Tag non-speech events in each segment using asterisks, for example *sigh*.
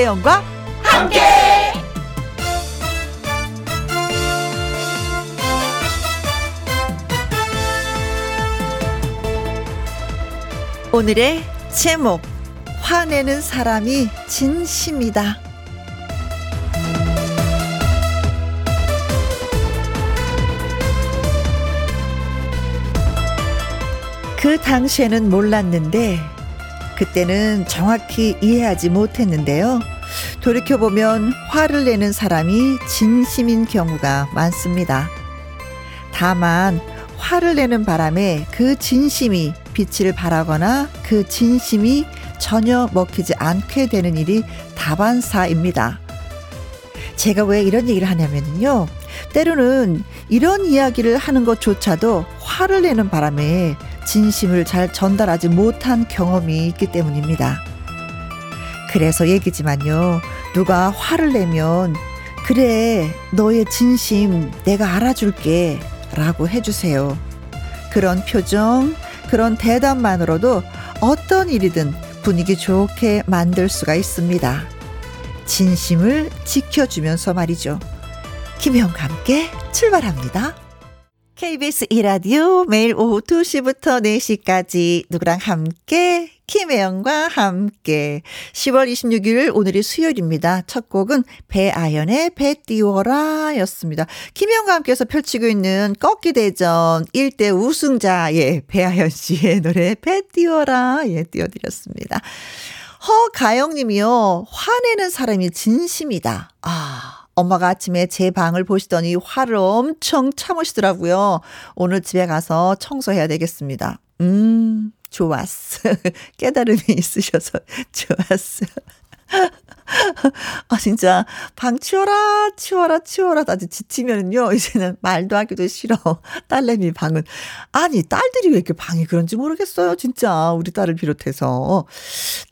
김혜영과 함께. 오늘의 제목 화내는 사람이 진심이다. 그 당시에는 몰랐는데 그때는 정확히 이해하지 못했는데요. 돌이켜보면 화를 내는 사람이 진심인 경우가 많습니다. 다만 화를 내는 바람에 그 진심이 빛을 발하거나 그 진심이 전혀 먹히지 않게 되는 일이 다반사입니다. 제가 왜 이런 얘기를 하냐면요. 때로는 이런 이야기를 하는 것조차도 화를 내는 바람에 진심을 잘 전달하지 못한 경험이 있기 때문입니다. 그래서 얘기지만요. 누가 화를 내면 그래 너의 진심 내가 알아줄게 라고 해주세요. 그런 표정, 그런 대답만으로도 어떤 일이든 분위기 좋게 만들 수가 있습니다. 진심을 지켜주면서 말이죠. 김혜영과 함께 출발합니다. KBS 이라디오 매일 오후 2시부터 4시까지 누구랑 함께 김혜영과 함께 10월 26일 오늘이 수요일입니다. 첫 곡은 배아연의 배 띄워라 였습니다. 김혜영과 함께해서 펼치고 있는 꺾기 대전 1대 우승자 예 배아연 씨의 노래 배 띄워라 예 띄워드렸습니다. 허가영 님이요. 화내는 사람이 진심이다. 아 엄마가 아침에 제 방을 보시더니 화를 엄청 참으시더라고요. 오늘 집에 가서 청소해야 되겠습니다. 음, 좋았어. *laughs* 깨달음이 있으셔서 좋았어. 아, 진짜, 방 치워라, 치워라, 치워라. 아주 지치면은요, 이제는 말도 하기도 싫어. 딸내미 방은. 아니, 딸들이 왜 이렇게 방이 그런지 모르겠어요. 진짜, 우리 딸을 비롯해서.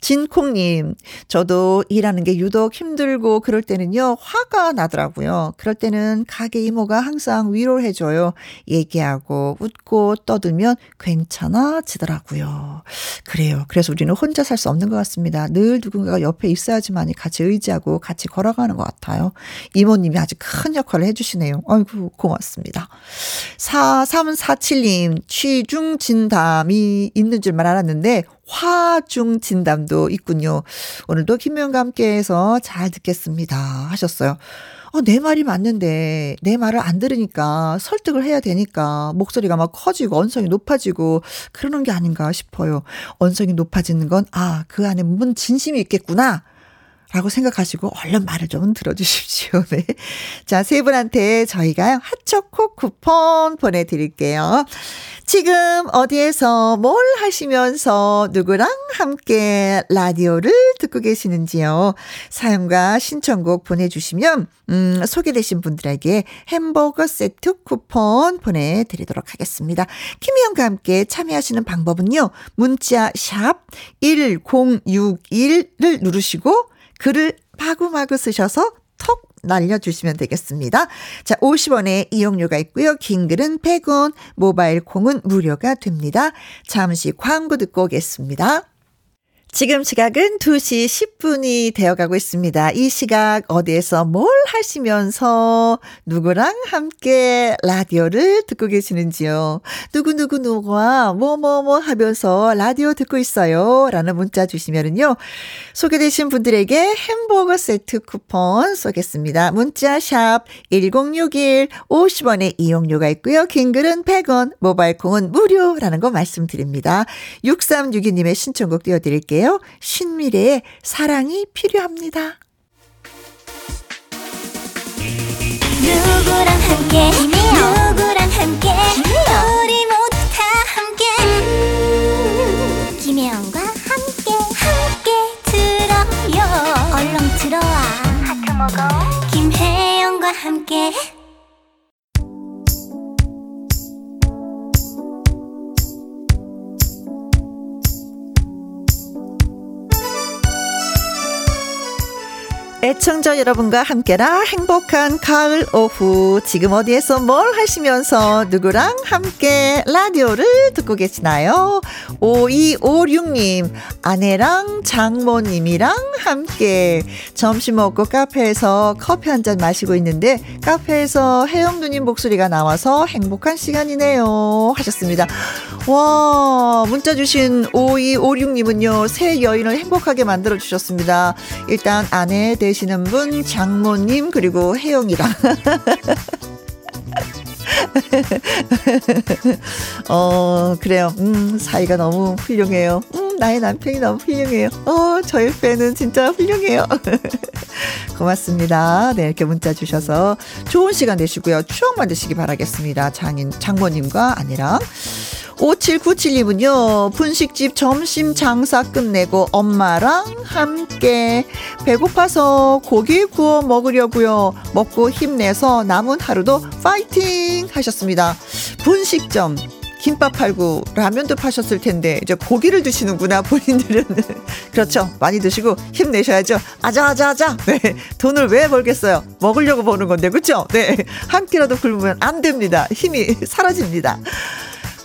진콩님, 저도 일하는 게 유독 힘들고 그럴 때는요, 화가 나더라고요. 그럴 때는 가게 이모가 항상 위로해줘요. 얘기하고, 웃고, 떠들면 괜찮아지더라고요. 그래요. 그래서 우리는 혼자 살 수 없는 것 같습니다. 늘 누군가가 옆에 있어야지만이 같이 의지하고 같이 걸어가는 것 같아요. 이모님이 아주 큰 역할을 해주시네요. 아이고, 고맙습니다. 4347님, 취중 진담이 있는 줄만 알았는데, 화중 진담도 있군요. 오늘도 김명과 함께 해서 잘 듣겠습니다. 하셨어요. 어, 내 말이 맞는데 내 말을 안 들으니까 설득을 해야 되니까 목소리가 막 커지고 언성이 높아지고 그러는 게 아닌가 싶어요. 언성이 높아지는 건 아, 그 안에 문 진심이 있겠구나. 라고 생각하시고 얼른 말을 좀 들어주십시오. *laughs* 네. 자, 세 분한테 저희가 핫초코 쿠폰 보내드릴게요. 지금 어디에서 뭘 하시면서 누구랑 함께 라디오를 듣고 계시는지요. 사연과 신청곡 보내주시면, 음, 소개되신 분들에게 햄버거 세트 쿠폰 보내드리도록 하겠습니다. 김희영과 함께 참여하시는 방법은요. 문자 샵 1061을 누르시고 글을 마구마구 쓰셔서 톡 날려주시면 되겠습니다. 자, 50원의 이용료가 있고요. 긴 글은 100원, 모바일 콩은 무료가 됩니다. 잠시 광고 듣고 오겠습니다. 지금 시각은 2시 10분이 되어가고 있습니다. 이 시각 어디에서 뭘 하시면서 누구랑 함께 라디오를 듣고 계시는지요. 누구누구 누구와 뭐뭐뭐 뭐 하면서 라디오 듣고 있어요. 라는 문자 주시면은요. 소개되신 분들에게 햄버거 세트 쿠폰 쏘겠습니다. 문자 샵 1061, 50원의 이용료가 있고요. 긴 글은 100원, 모바일 콩은 무료라는 거 말씀드립니다. 6362님의 신청곡 띄워드릴게요. 노래예요. 신미래의 사랑이 필요합니다. 누구랑 함께? 누구랑 함께? 우리 모두 다 함께. 김혜영과 함께. 함께 들어요. 얼렁 들어와. 하트 먹어. 김혜영과 함께 애청자 여러분과 함께라 행복한 가을 오후 지금 어디에서 뭘 하시면서 누구랑 함께 라디오를 듣고 계시나요? 5256님 아내랑 장모님이랑 함께 점심 먹고 카페에서 커피 한 잔 마시고 있는데 카페에서 혜영 누님 목소리가 나와서 행복한 시간이네요 하셨습니다. 와 문자 주신 5256님은요 새 여인을 행복하게 만들어 주셨습니다. 일단 아내 대 되시는 분 장모님 그리고 혜영이랑. *laughs* 어 그래요. 음 사이가 너무 훌륭해요. 음 나의 남편이 너무 훌륭해요. 어 저희 팬은 진짜 훌륭해요. *laughs* 고맙습니다. 네 이렇게 문자 주셔서 좋은 시간 되시고요. 추억 만드시기 바라겠습니다. 장인 장모님과 아니랑 5797님은요, 분식집 점심 장사 끝내고 엄마랑 함께 배고파서 고기 구워 먹으려고요. 먹고 힘내서 남은 하루도 파이팅 하셨습니다. 분식점. 김밥 팔고 라면도 파셨을 텐데 이제 고기를 드시는구나 본인들은. *laughs* 그렇죠. 많이 드시고 힘내셔야죠. 아자아자아자. 네. 돈을 왜 벌겠어요? 먹으려고 버는 건데 그렇죠 네한 끼라도 굶으면 안 됩니다. 힘이 사라집니다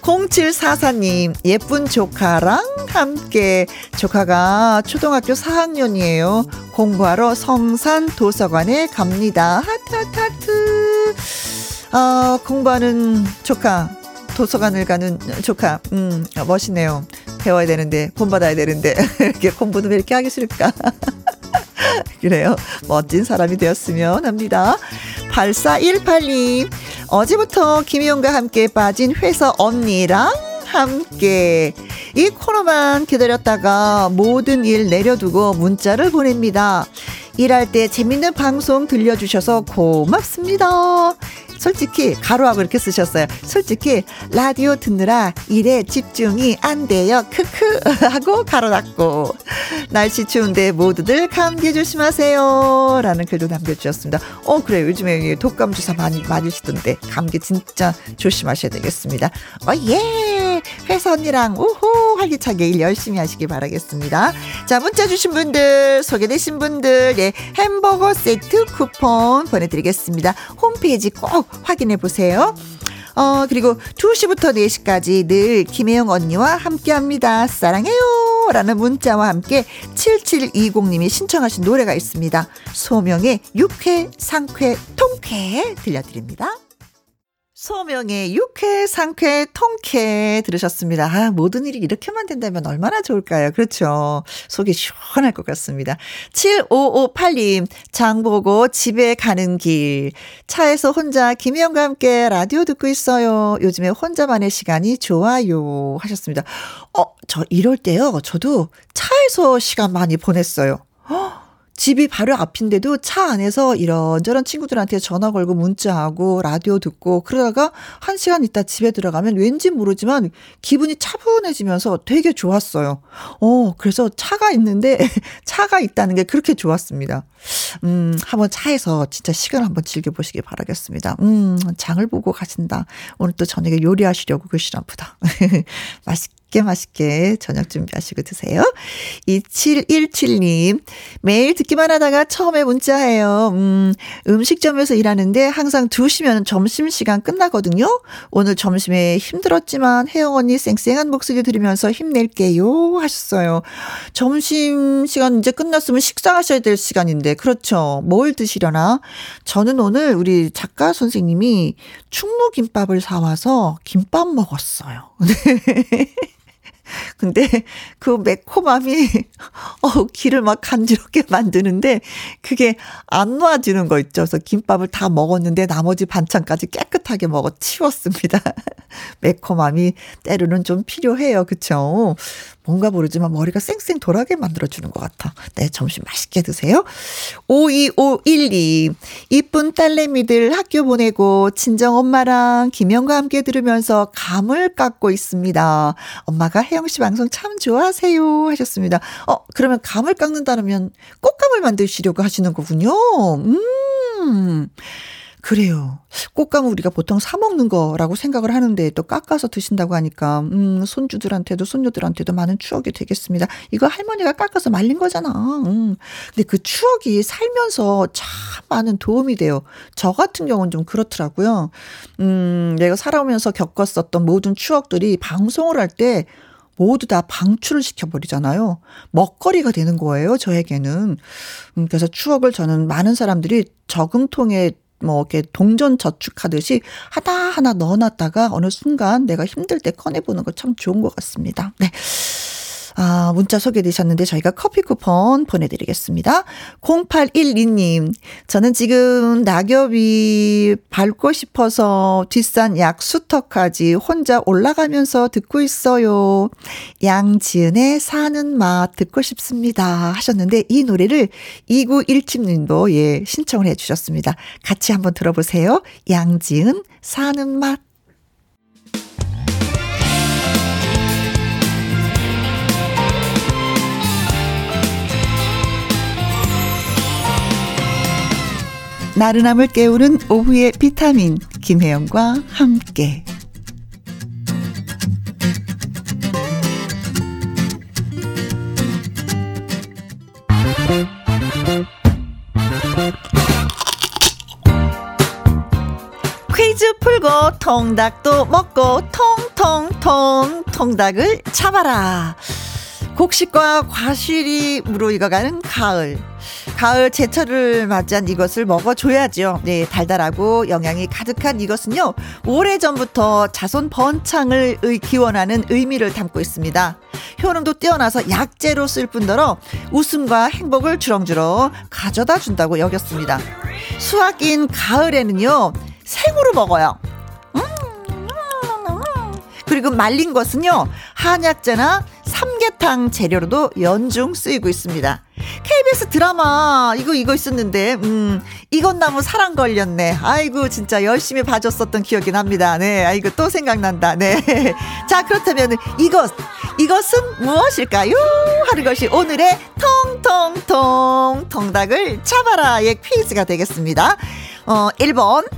0744님, 예쁜 조카랑 함께 조카가 초등학교 4학년이에요. 공부하러 성산 도서관에 갑니다. 하트, 하트, 하트. 어, 공부하는 조카, 도서관을 가는 조카, 음, 멋있네요. 배워야 되는데, 본받아야 되는데, *laughs* 이렇게 공부는 왜 이렇게 하기 싫을까? *laughs* 그래요. 멋진 사람이 되었으면 합니다. 8418님, 어제부터 김희용과 함께 빠진 회사 언니랑 함께 이 코너만 기다렸다가 모든 일 내려두고 문자를 보냅니다. 일할 때 재밌는 방송 들려주셔서 고맙습니다. 솔직히 가로하고 이렇게 쓰셨어요. 솔직히 라디오 듣느라 일에 집중이 안 돼요. 크크 *laughs* 하고 가로 닫고 날씨 추운데 모두들 감기 조심하세요. 라는 글도 남겨주셨습니다. 어 그래 요즘에 독감 주사 많이 맞으시던데 감기 진짜 조심하셔야 되겠습니다. 어예 회사 언니랑 우호 활기차게 일 열심히 하시기 바라겠습니다. 자 문자 주신 분들 소개되신 분들 예 햄버거 세트 쿠폰 보내드리겠습니다. 홈페이지 꼭 확인해 보세요. 어, 그리고 2시부터 4시까지 늘 김혜영 언니와 함께 합니다. 사랑해요! 라는 문자와 함께 7720님이 신청하신 노래가 있습니다. 소명의 육회, 상쾌, 통쾌 들려드립니다. 소명의 육회, 상쾌, 통쾌 들으셨습니다. 아, 모든 일이 이렇게만 된다면 얼마나 좋을까요? 그렇죠. 속이 시원할 것 같습니다. 7558님, 장 보고 집에 가는 길. 차에서 혼자 김희영과 함께 라디오 듣고 있어요. 요즘에 혼자만의 시간이 좋아요. 하셨습니다. 어, 저 이럴 때요. 저도 차에서 시간 많이 보냈어요. 어? 집이 바로 앞인데도 차 안에서 이런저런 친구들한테 전화 걸고 문자하고 라디오 듣고 그러다가 한 시간 있다 집에 들어가면 왠지 모르지만 기분이 차분해지면서 되게 좋았어요. 어, 그래서 차가 있는데 *laughs* 차가 있다는 게 그렇게 좋았습니다. 음, 한번 차에서 진짜 시간 한번 즐겨보시기 바라겠습니다. 음, 장을 보고 가신다. 오늘 또 저녁에 요리하시려고 그러시나 보다. 맛있게 맛있게 맛있게 저녁 준비하시고 드세요. 2717님, 매일 듣기만 하다가 처음에 문자해요. 음, 음식점에서 일하는데 항상 2시면 점심시간 끝나거든요. 오늘 점심에 힘들었지만 혜영 언니 쌩쌩한 목소리 들으면서 힘낼게요. 하셨어요. 점심시간 이제 끝났으면 식사하셔야 될 시간인데, 그렇죠. 뭘 드시려나? 저는 오늘 우리 작가 선생님이 충무김밥을 사와서 김밥 먹었어요. *laughs* 네. *laughs* 근데 그 매콤함이 *laughs* 어 귀를 막 간지럽게 만드는데 그게 안 놔지는 거 있죠. 그래서 김밥을 다 먹었는데 나머지 반찬까지 깨끗하게 먹어 치웠습니다. *laughs* 매콤함이 때로는 좀 필요해요. 그쵸? 뭔가 모르지만 머리가 쌩쌩 돌아게 만들어주는 것 같아. 네, 점심 맛있게 드세요. 52512. 이쁜 딸내미들 학교 보내고 친정 엄마랑 김영과 함께 들으면서 감을 깎고 있습니다. 엄마가 혜영 씨 방송 참 좋아하세요. 하셨습니다. 어, 그러면 감을 깎는다면 꽃감을 만드시려고 하시는 거군요. 음. 그래요. 꽃감은 우리가 보통 사 먹는 거라고 생각을 하는데 또 깎아서 드신다고 하니까 음, 손주들한테도 손녀들한테도 많은 추억이 되겠습니다. 이거 할머니가 깎아서 말린 거잖아. 음. 근데 그 추억이 살면서 참 많은 도움이 돼요. 저 같은 경우는 좀 그렇더라고요. 음, 내가 살아오면서 겪었었던 모든 추억들이 방송을 할 때 모두 다 방출을 시켜버리잖아요. 먹거리가 되는 거예요, 저에게는. 음, 그래서 추억을 저는 많은 사람들이 저금통에 뭐 이렇게 동전 저축하듯이 하나하나 넣어놨다가 어느 순간 내가 힘들 때 꺼내보는 거 참 좋은 것 같습니다. 네. 아, 문자 소개되셨는데 저희가 커피 쿠폰 보내드리겠습니다. 0812님, 저는 지금 낙엽이 밟고 싶어서 뒷산 약수터까지 혼자 올라가면서 듣고 있어요. 양지은의 사는 맛 듣고 싶습니다. 하셨는데 이 노래를 2917님도 예, 신청을 해 주셨습니다. 같이 한번 들어보세요. 양지은 사는 맛. 나른함을 깨우는 오후의 비타민 김혜영과 함께. 퀴즈 풀고 통닭도 먹고 통통통 통닭을 잡아라. 곡식과 과실이 무르익어가는 가을 가을 제철을 맞이한 이것을 먹어줘야죠. 네, 달달하고 영양이 가득한 이것은요, 오래전부터 자손 번창을 기원하는 의미를 담고 있습니다. 효능도 뛰어나서 약재로 쓸 뿐더러 웃음과 행복을 주렁주렁 가져다 준다고 여겼습니다. 수학인 가을에는요, 생으로 먹어요. 음, 음, 음, 그리고 말린 것은요, 한약재나 삼계탕 재료로도 연중 쓰이고 있습니다. KBS 드라마 이거 이거 있었는데 음 이건 나무 사랑 걸렸네. 아이고 진짜 열심히 봐줬었던 기억이 납니다. 네, 아이고 또 생각난다. 네, *laughs* 자 그렇다면 이것 이것은 무엇일까요? 하는 것이 오늘의 통통통 통닭을 잡아라의 퀴즈가 되겠습니다. 어 1번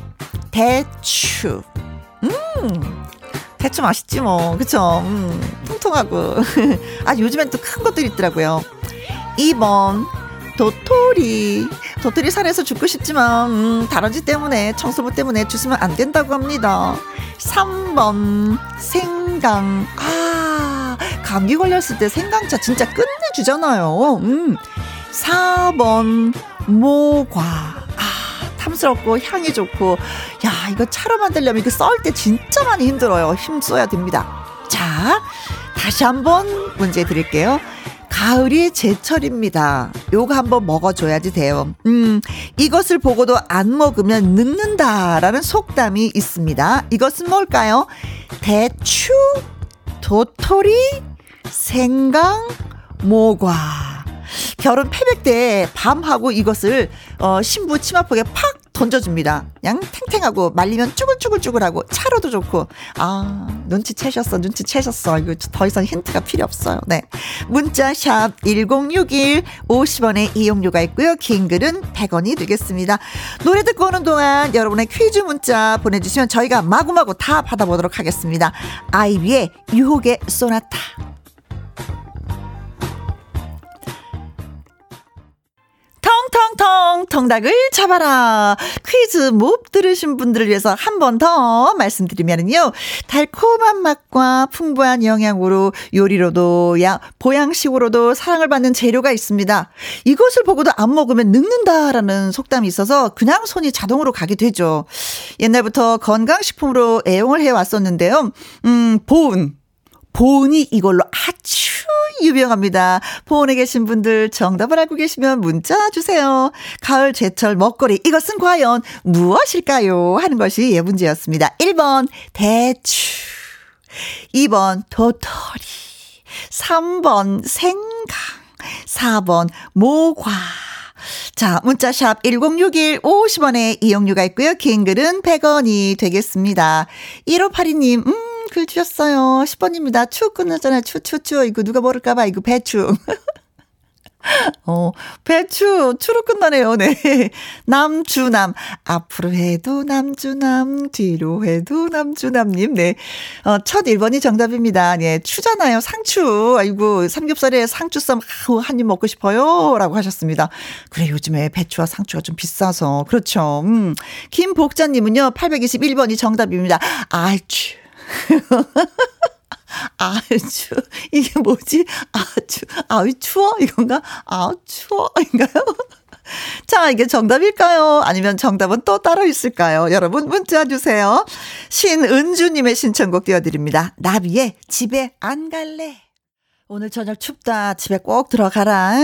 대추. 음 대추 맛있지 뭐. 그쵸? 음, 통통하고. *laughs* 아 요즘엔 또 큰 것들이 있더라고요. 2번 도토리. 도토리 산에서 죽고 싶지만 음, 다람쥐 때문에 청소부 때문에 주시면 안 된다고 합니다. 3번 생강. 아 감기 걸렸을 때 생강차 진짜 끝내주잖아요. 음 4번 모과. 아 탐스럽고 향이 좋고 야 이거 차로 만들려면 이거 썰 때 진짜 많이 힘들어요 힘 써야 됩니다 자 다시 한번 문제 드릴게요 가을이 제철입니다. 요거 한번 먹어줘야지 돼요. 음, 이것을 보고도 안 먹으면 늙는다라는 속담이 있습니다. 이것은 뭘까요? 대추, 도토리, 생강, 모과. 결혼 패백 때 밤하고 이것을 어, 신부 치마폭에 팍 던져줍니다. 양 탱탱하고 말리면 쭈글쭈글쭈글하고 차로도 좋고 아 눈치채셨어 눈치채셨어 이거 더 이상 힌트가 필요 없어요. 네 문자 샵 1061 50원의 이용료가 있고요. 긴 글은 100원이 되겠습니다. 노래 듣고 오는 동안 여러분의 퀴즈 문자 보내주시면 저희가 마구마구 다 받아보도록 하겠습니다. 아이비의 유혹의 소나타 텅텅텅 통닭을 잡아라. 퀴즈 못 들으신 분들을 위해서 한 번 더 말씀드리면요 달콤한 맛과 풍부한 영양으로 요리로도 야 보양식으로도 사랑을 받는 재료가 있습니다. 이것을 보고도 안 먹으면 늙는다라는 속담이 있어서 그냥 손이 자동으로 가게 되죠. 옛날부터 건강식품으로 애용을 해왔었는데요. 음 보은 보은이 이걸로 아주 유명합니다. 보은에 계신 분들 정답을 알고 계시면 문자 주세요. 가을 제철 먹거리 이것은 과연 무엇일까요? 하는 것이 예 문제였습니다. 1번 대추 2번 도토리 3번 생강 4번 모과 자, 문자샵 1061 50원에 이용료가 있고요. 긴 글은 100원이 되겠습니다. 1582님, 음, 글 주셨어요. 10번입니다. 추 끊었잖아요. 추, 추, 추. 이거 누가 모를까봐. 이거 배추. *laughs* 어, 배추, 추로 끝나네요. 네. 남주남. 앞으로 해도 남주남, 뒤로 해도 남주남님. 네. 어, 첫 1번이 정답입니다. 네. 추잖아요. 상추. 아이고, 삼겹살에 상추쌈, 한입 먹고 싶어요. 라고 하셨습니다. 그래, 요즘에 배추와 상추가 좀 비싸서. 그렇죠. 음. 김복자님은요, 821번이 정답입니다. 아이추. *laughs* 아주 이게 뭐지? 아주 아유 추워 이건가? 아 추워 인가요? *laughs* 자, 이게 정답일까요? 아니면 정답은 또 따로 있을까요? 여러분 문자 주세요. 신은주님의 신청곡 띄워드립니다. 나비의 집에 안 갈래. 오늘 저녁 춥다. 집에 꼭 들어가라.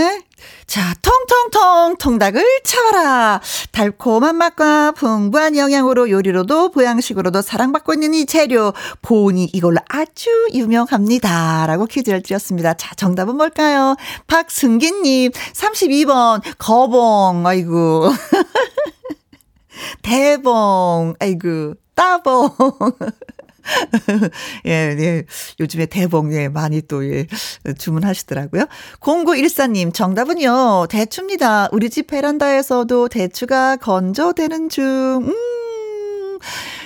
자, 통통통 통닭을 차와라. 달콤한 맛과 풍부한 영양으로 요리로도 보양식으로도 사랑받고 있는 이 재료. 보온이 이걸로 아주 유명합니다. 라고 퀴즈를 드렸습니다. 자, 정답은 뭘까요? 박승기 님, 32번, 거봉. 아이고. *laughs* 대봉. 아이고. 따봉. *laughs* *laughs* 예, 예. 요즘에 대봉, 예, 많이 또, 예, 주문하시더라고요. 0914님, 정답은요, 대추입니다. 우리 집 베란다에서도 대추가 건조되는 중, 음.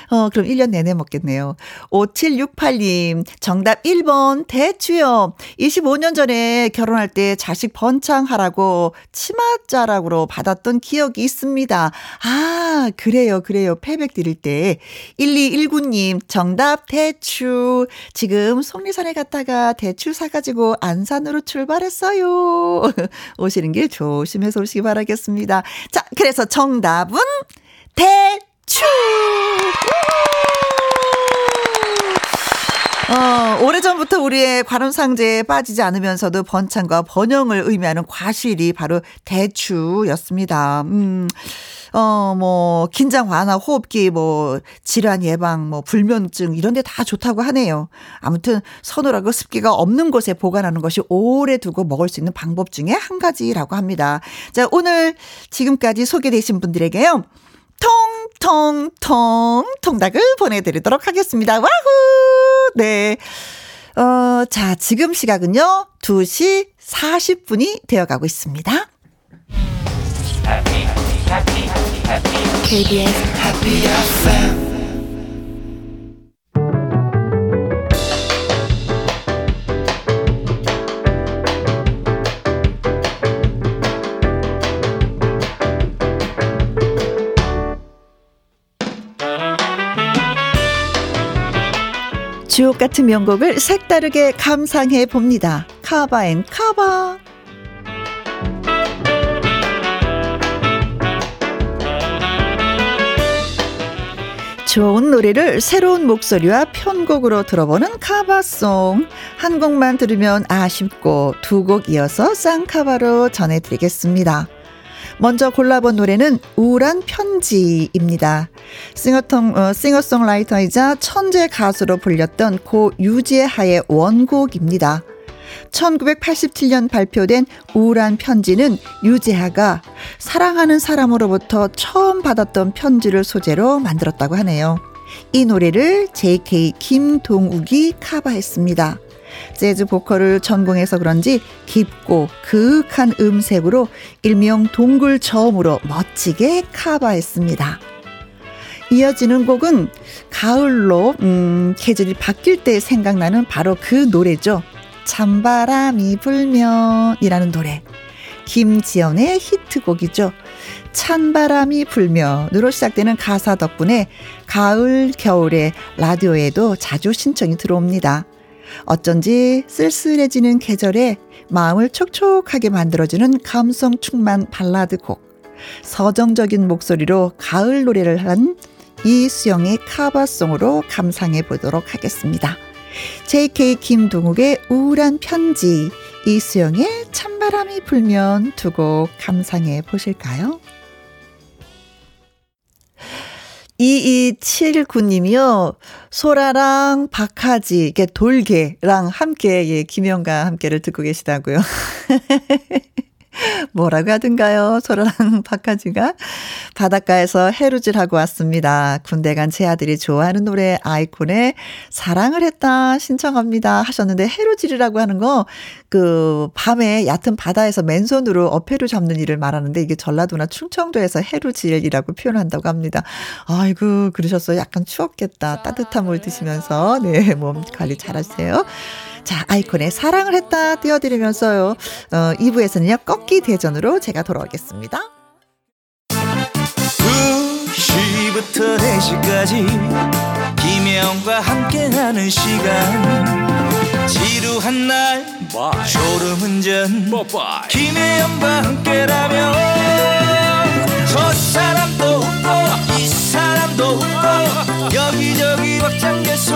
어, 그럼 1년 내내 먹겠네요. 5768님, 정답 1번, 대추요. 25년 전에 결혼할 때 자식 번창하라고 치맛자락으로 받았던 기억이 있습니다. 아, 그래요, 그래요. 패백 드릴 때. 1219님, 정답 대추. 지금 속리산에 갔다가 대추 사가지고 안산으로 출발했어요. *laughs* 오시는 길 조심해서 오시기 바라겠습니다. 자, 그래서 정답은 대 추! 어, 오래전부터 우리의 관음상제에 빠지지 않으면서도 번창과 번영을 의미하는 과실이 바로 대추였습니다. 음. 어, 뭐, 긴장 완화, 호흡기, 뭐, 질환 예방, 뭐, 불면증, 이런 데 다 좋다고 하네요. 아무튼, 서늘하고 습기가 없는 곳에 보관하는 것이 오래 두고 먹을 수 있는 방법 중에 한 가지라고 합니다. 자, 오늘 지금까지 소개되신 분들에게요. 통통통 통닭을 보내드리도록 하겠습니다. 와후! 네. 어, 자, 지금 시각은요, 2시 40분이 되어가고 있습니다. KBS Happy FM 주옥 같은 명곡을 색다르게 감상해 봅니다. 카바 앤 카바. 좋은 노래를 새로운 목소리와 편곡으로 들어보는 카바송. 한 곡만 들으면 아쉽고 두 곡 이어서 쌍카바로 전해드리겠습니다. 먼저 골라본 노래는 우울한 편지입니다. 싱어통, 어, 싱어송라이터이자 천재 가수로 불렸던 고 유재하의 원곡입니다. 1987년 발표된 우울한 편지는 유재하가 사랑하는 사람으로부터 처음 받았던 편지를 소재로 만들었다고 하네요. 이 노래를 JK 김동욱이 카바했습니다. 재즈 보컬을 전공해서 그런지 깊고 그윽한 음색으로 일명 동굴 저음으로 멋지게 카바했습니다. 이어지는 곡은 가을로 음, 계절이 바뀔 때 생각나는 바로 그 노래죠. 찬바람이 불면이라는 노래. 김지연의 히트곡이죠. 찬바람이 불면으로 시작되는 가사 덕분에 가을, 겨울에 라디오에도 자주 신청이 들어옵니다. 어쩐지 쓸쓸해지는 계절에 마음을 촉촉하게 만들어주는 감성 충만 발라드 곡. 서정적인 목소리로 가을 노래를 한 이수영의 카바송으로 감상해 보도록 하겠습니다. JK 김동욱의 우울한 편지, 이수영의 찬바람이 불면 두 곡 감상해 보실까요? 2279님이요. 소라랑 박하지, 돌개랑 함께, 예, 김영과 함께를 듣고 계시다고요. *laughs* 뭐라고 하든가요? 소라랑 *laughs* 박하지가 바닷가에서 해루질하고 왔습니다. 군대 간 제 아들이 좋아하는 노래 아이콘의 사랑을 했다 신청합니다 하셨는데 해루질이라고 하는 거 그 밤에 얕은 바다에서 맨손으로 어패류 잡는 일을 말하는데 이게 전라도나 충청도에서 해루질이라고 표현한다고 합니다. 아이고 그러셨어요. 약간 추웠겠다. 따뜻한 물 드시면서 네 몸 관리 잘하세요. 자, 아이콘의 사랑을 했다 띄워드리면서요. 어, 2부에서는요, 꺾기 대전으로 제가 돌아오겠습니다. 2시부터 4시까지 김혜영과 함께하는 시간 지루한 날 졸음운전 김혜영과 함께라면 저 사람도 웃고 이 사람도 웃고 여기저기 벅장개소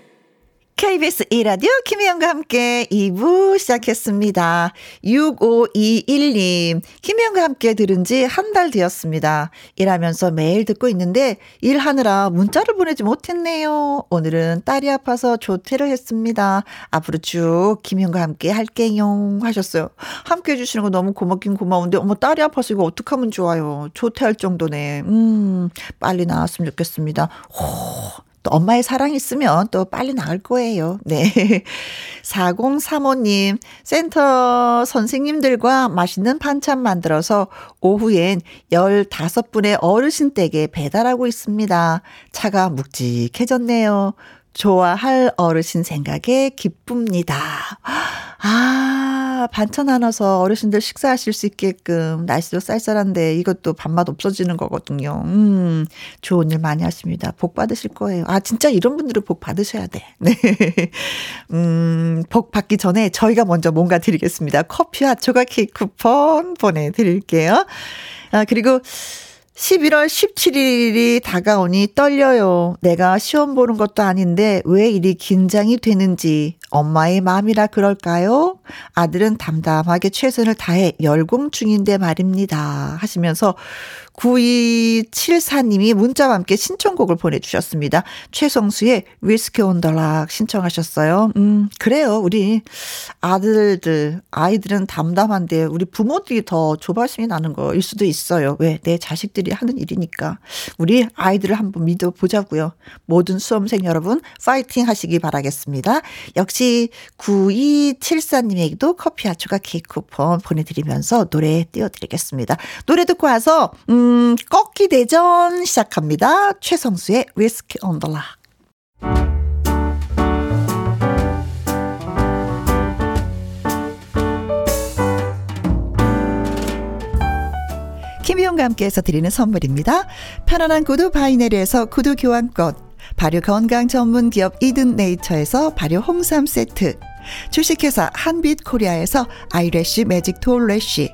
KBS 이라디오 김혜영과 함께 2부 시작했습니다. 6521님, 김혜영과 함께 들은 지 한 달 되었습니다. 일하면서 매일 듣고 있는데 일하느라 문자를 보내지 못했네요. 오늘은 딸이 아파서 조퇴를 했습니다. 앞으로 쭉 김혜영과 함께 할게요 하셨어요. 함께 해주시는 거 너무 고맙긴 고마운데 어머 딸이 아파서 이거 어떡하면 좋아요. 조퇴할 정도네. 음, 빨리 나왔으면 좋겠습니다. 호. 또 엄마의 사랑이 있으면 또 빨리 나을 거예요. 네. *laughs* 4035님, 센터 선생님들과 맛있는 반찬 만들어서 오후엔 15분의 어르신 댁에 배달하고 있습니다. 차가 묵직해졌네요. 좋아할 어르신 생각에 기쁩니다. 아, 반찬 하나서 어르신들 식사하실 수 있게끔 날씨도 쌀쌀한데 이것도 밥맛 없어지는 거거든요. 음, 좋은 일 많이 하십니다. 복 받으실 거예요. 아, 진짜 이런 분들은 복 받으셔야 돼. *laughs* 네. 음, 복 받기 전에 저희가 먼저 뭔가 드리겠습니다. 커피와 조각 케이크 쿠폰 보내드릴게요. 아, 그리고 11월 17일이 다가오니 떨려요. 내가 시험 보는 것도 아닌데 왜 이리 긴장이 되는지 엄마의 마음이라 그럴까요? 아들은 담담하게 최선을 다해 열공 중인데 말입니다. 하시면서 9274님이 문자와 함께 신청곡을 보내주셨습니다. 최성수의 위스키 온더락 신청하셨어요. 음, 그래요. 우리 아들들, 아이들은 담담한데 우리 부모들이 더 조바심이 나는 거일 수도 있어요. 왜? 내 자식들이 하는 일이니까. 우리 아이들을 한번 믿어보자고요. 모든 수험생 여러분, 파이팅 하시기 바라겠습니다. 역시 9274님에게도 커피와 추가 케이크 쿠폰 보내드리면서 노래 띄워드리겠습니다. 노래 듣고 와서, 음, 음, 꺾기 대전 시작합니다. 최성수의 위스키 온더락. 김희용과 함께해서 드리는 선물입니다. 편안한 구두 바이네리에서 구두 교환권, 발효 건강 전문 기업 이든 네이처에서 발효 홍삼 세트, 주식회사 한빛 코리아에서 아이래쉬 매직 톨래쉬,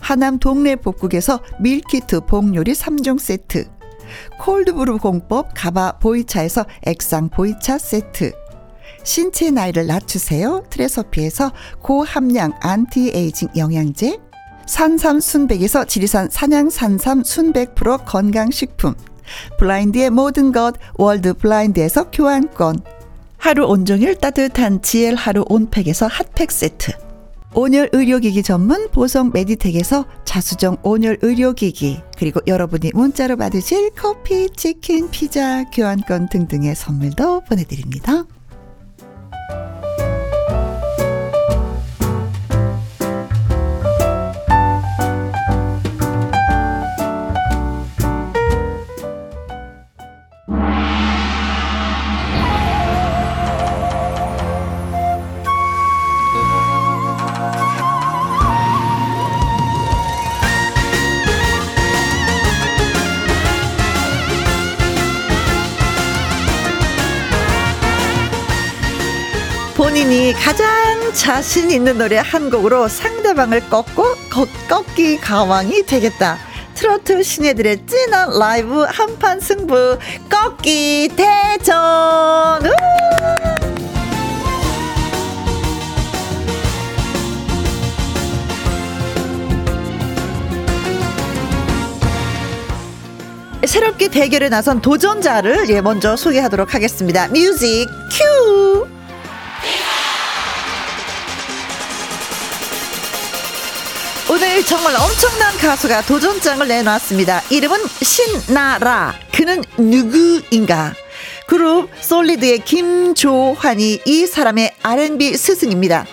하남 동네 복국에서 밀키트 복요리 3종 세트 콜드브루 공법 가바 보이차에서 액상 보이차 세트 신체 나이를 낮추세요. 트레서피에서 고함량 안티에이징 영양제 산삼 순백에서 지리산 산양 산삼 순백 프로 건강식품 블라인드의 모든 것 월드 블라인드에서 교환권 하루 온종일 따뜻한 지엘 하루 온팩에서 핫팩 세트 온열 의료기기 전문 보성 메디텍에서 자수정 온열 의료기기 그리고 여러분이 문자로 받으실 커피, 치킨, 피자, 교환권 등등의 선물도 보내드립니다. 자신 있는 노래 한 곡으로 상대방을 꺾고 꺾기 가왕이 되겠다. 트로트 신예들의 찐한 라이브 한판 승부 꺾기 대전. 우! 새롭게 대결에 나선 도전자를 예 먼저 소개하도록 하겠습니다. 뮤직 큐. 오늘 정말 엄청난 가수가 도전장을 내놨습니다. 이름은 신나라. 그는 누구인가? 그룹 솔리드의 김조환이 이 사람의 R&B 스승입니다.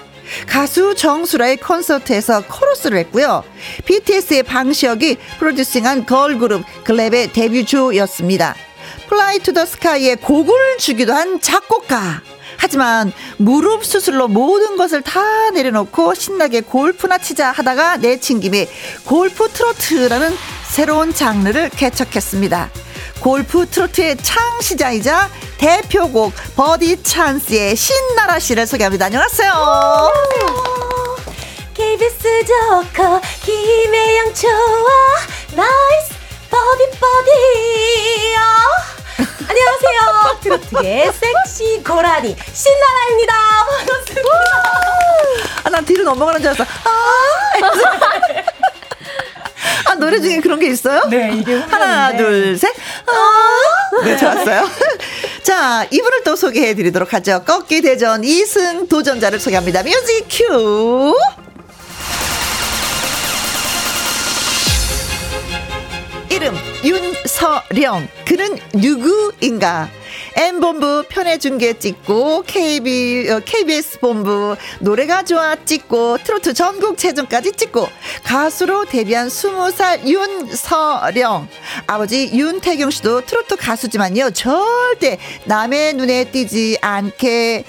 가수 정수라의 콘서트에서 코러스를 했고요. BTS의 방시혁이 프로듀싱한 걸그룹 글랩의 데뷔주였습니다. 플라이 투 더 스카이의 곡을 주기도 한 작곡가. 하지만 무릎 수술로 모든 것을 다 내려놓고 신나게 골프나 치자 하다가 내친 김에 골프 트로트라는 새로운 장르를 개척했습니다. 골프 트로트의 창시자이자 대표곡 버디 찬스의 신나라 씨를 소개합니다. 안녕하세요. KBS 조커 김혜영 좋아 나이스 버디 버디 어. *laughs* 안녕하세요 트로트의 섹시 고라니 신나라입니다 반갑습니다 아, 난 뒤로 넘어가는 줄 알았어. 아, 아 노래 중에 그런 게 있어요? 네 이게 하나, 둘, 셋. 아, 네, 좋았어요. *laughs* 자, 이분을 또 소개해 드리도록 하죠. 꺾기 대전 2승 도전자를 소개합니다. 뮤직 큐. 윤서령. 그는 누구인가? M본부 편의중계 찍고 KB, 어, KBS 본부 노래가 좋아 찍고 트로트 전국 체전까지 찍고 가수로 데뷔한 20살 윤서령. 아버지 윤태경 씨도 트로트 가수지만요 절대 남의 눈에 띄지 않게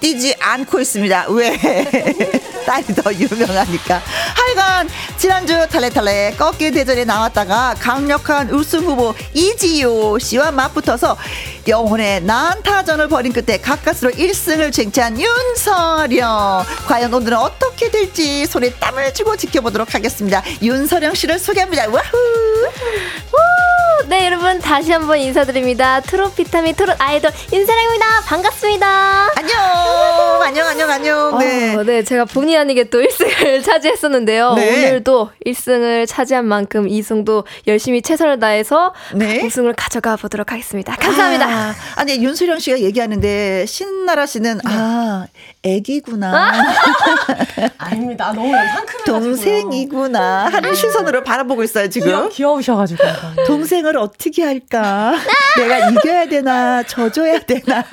뛰지 않고 있습니다. 왜? *laughs* 딸이 더 유명하니까. 하여간 지난주 탈레탈레 꺾기 대전에 나왔다가 강력한 우승 후보 이지효 씨와 맞붙어서 영혼의 난타전을 벌인 끝에 가까스로 1승을 쟁취한 윤서령. 과연 오늘은 어떻게 될지 손에 땀을 쥐고 지켜보도록 하겠습니다. 윤서령 씨를 소개합니다. 와후! 우! 네 여러분 다시 한번 인사드립니다 트롯 비타민 트롯 아이돌 인사랑입니다 반갑습니다 네. 어, 네 제가 본의 아니게 또 *laughs* 1승을 차지했었는데요. 네. 오늘도 1승을 차지한 만큼 2승도 열심히 최선을 다해서 네. 우승을 가져가 보도록 하겠습니다. 감사합니다. 아, 아니 윤수령 씨가 얘기하는데 신나라 씨는 아 애기구나. *laughs* 아 닙니다. 너무 상큼해 동생이구나. 하는 시선으로 바라보고 있어요 지금. 귀여 우셔가지고. 동생을 어떻게 할까? 내가 이겨야 되나? 져줘야 되나?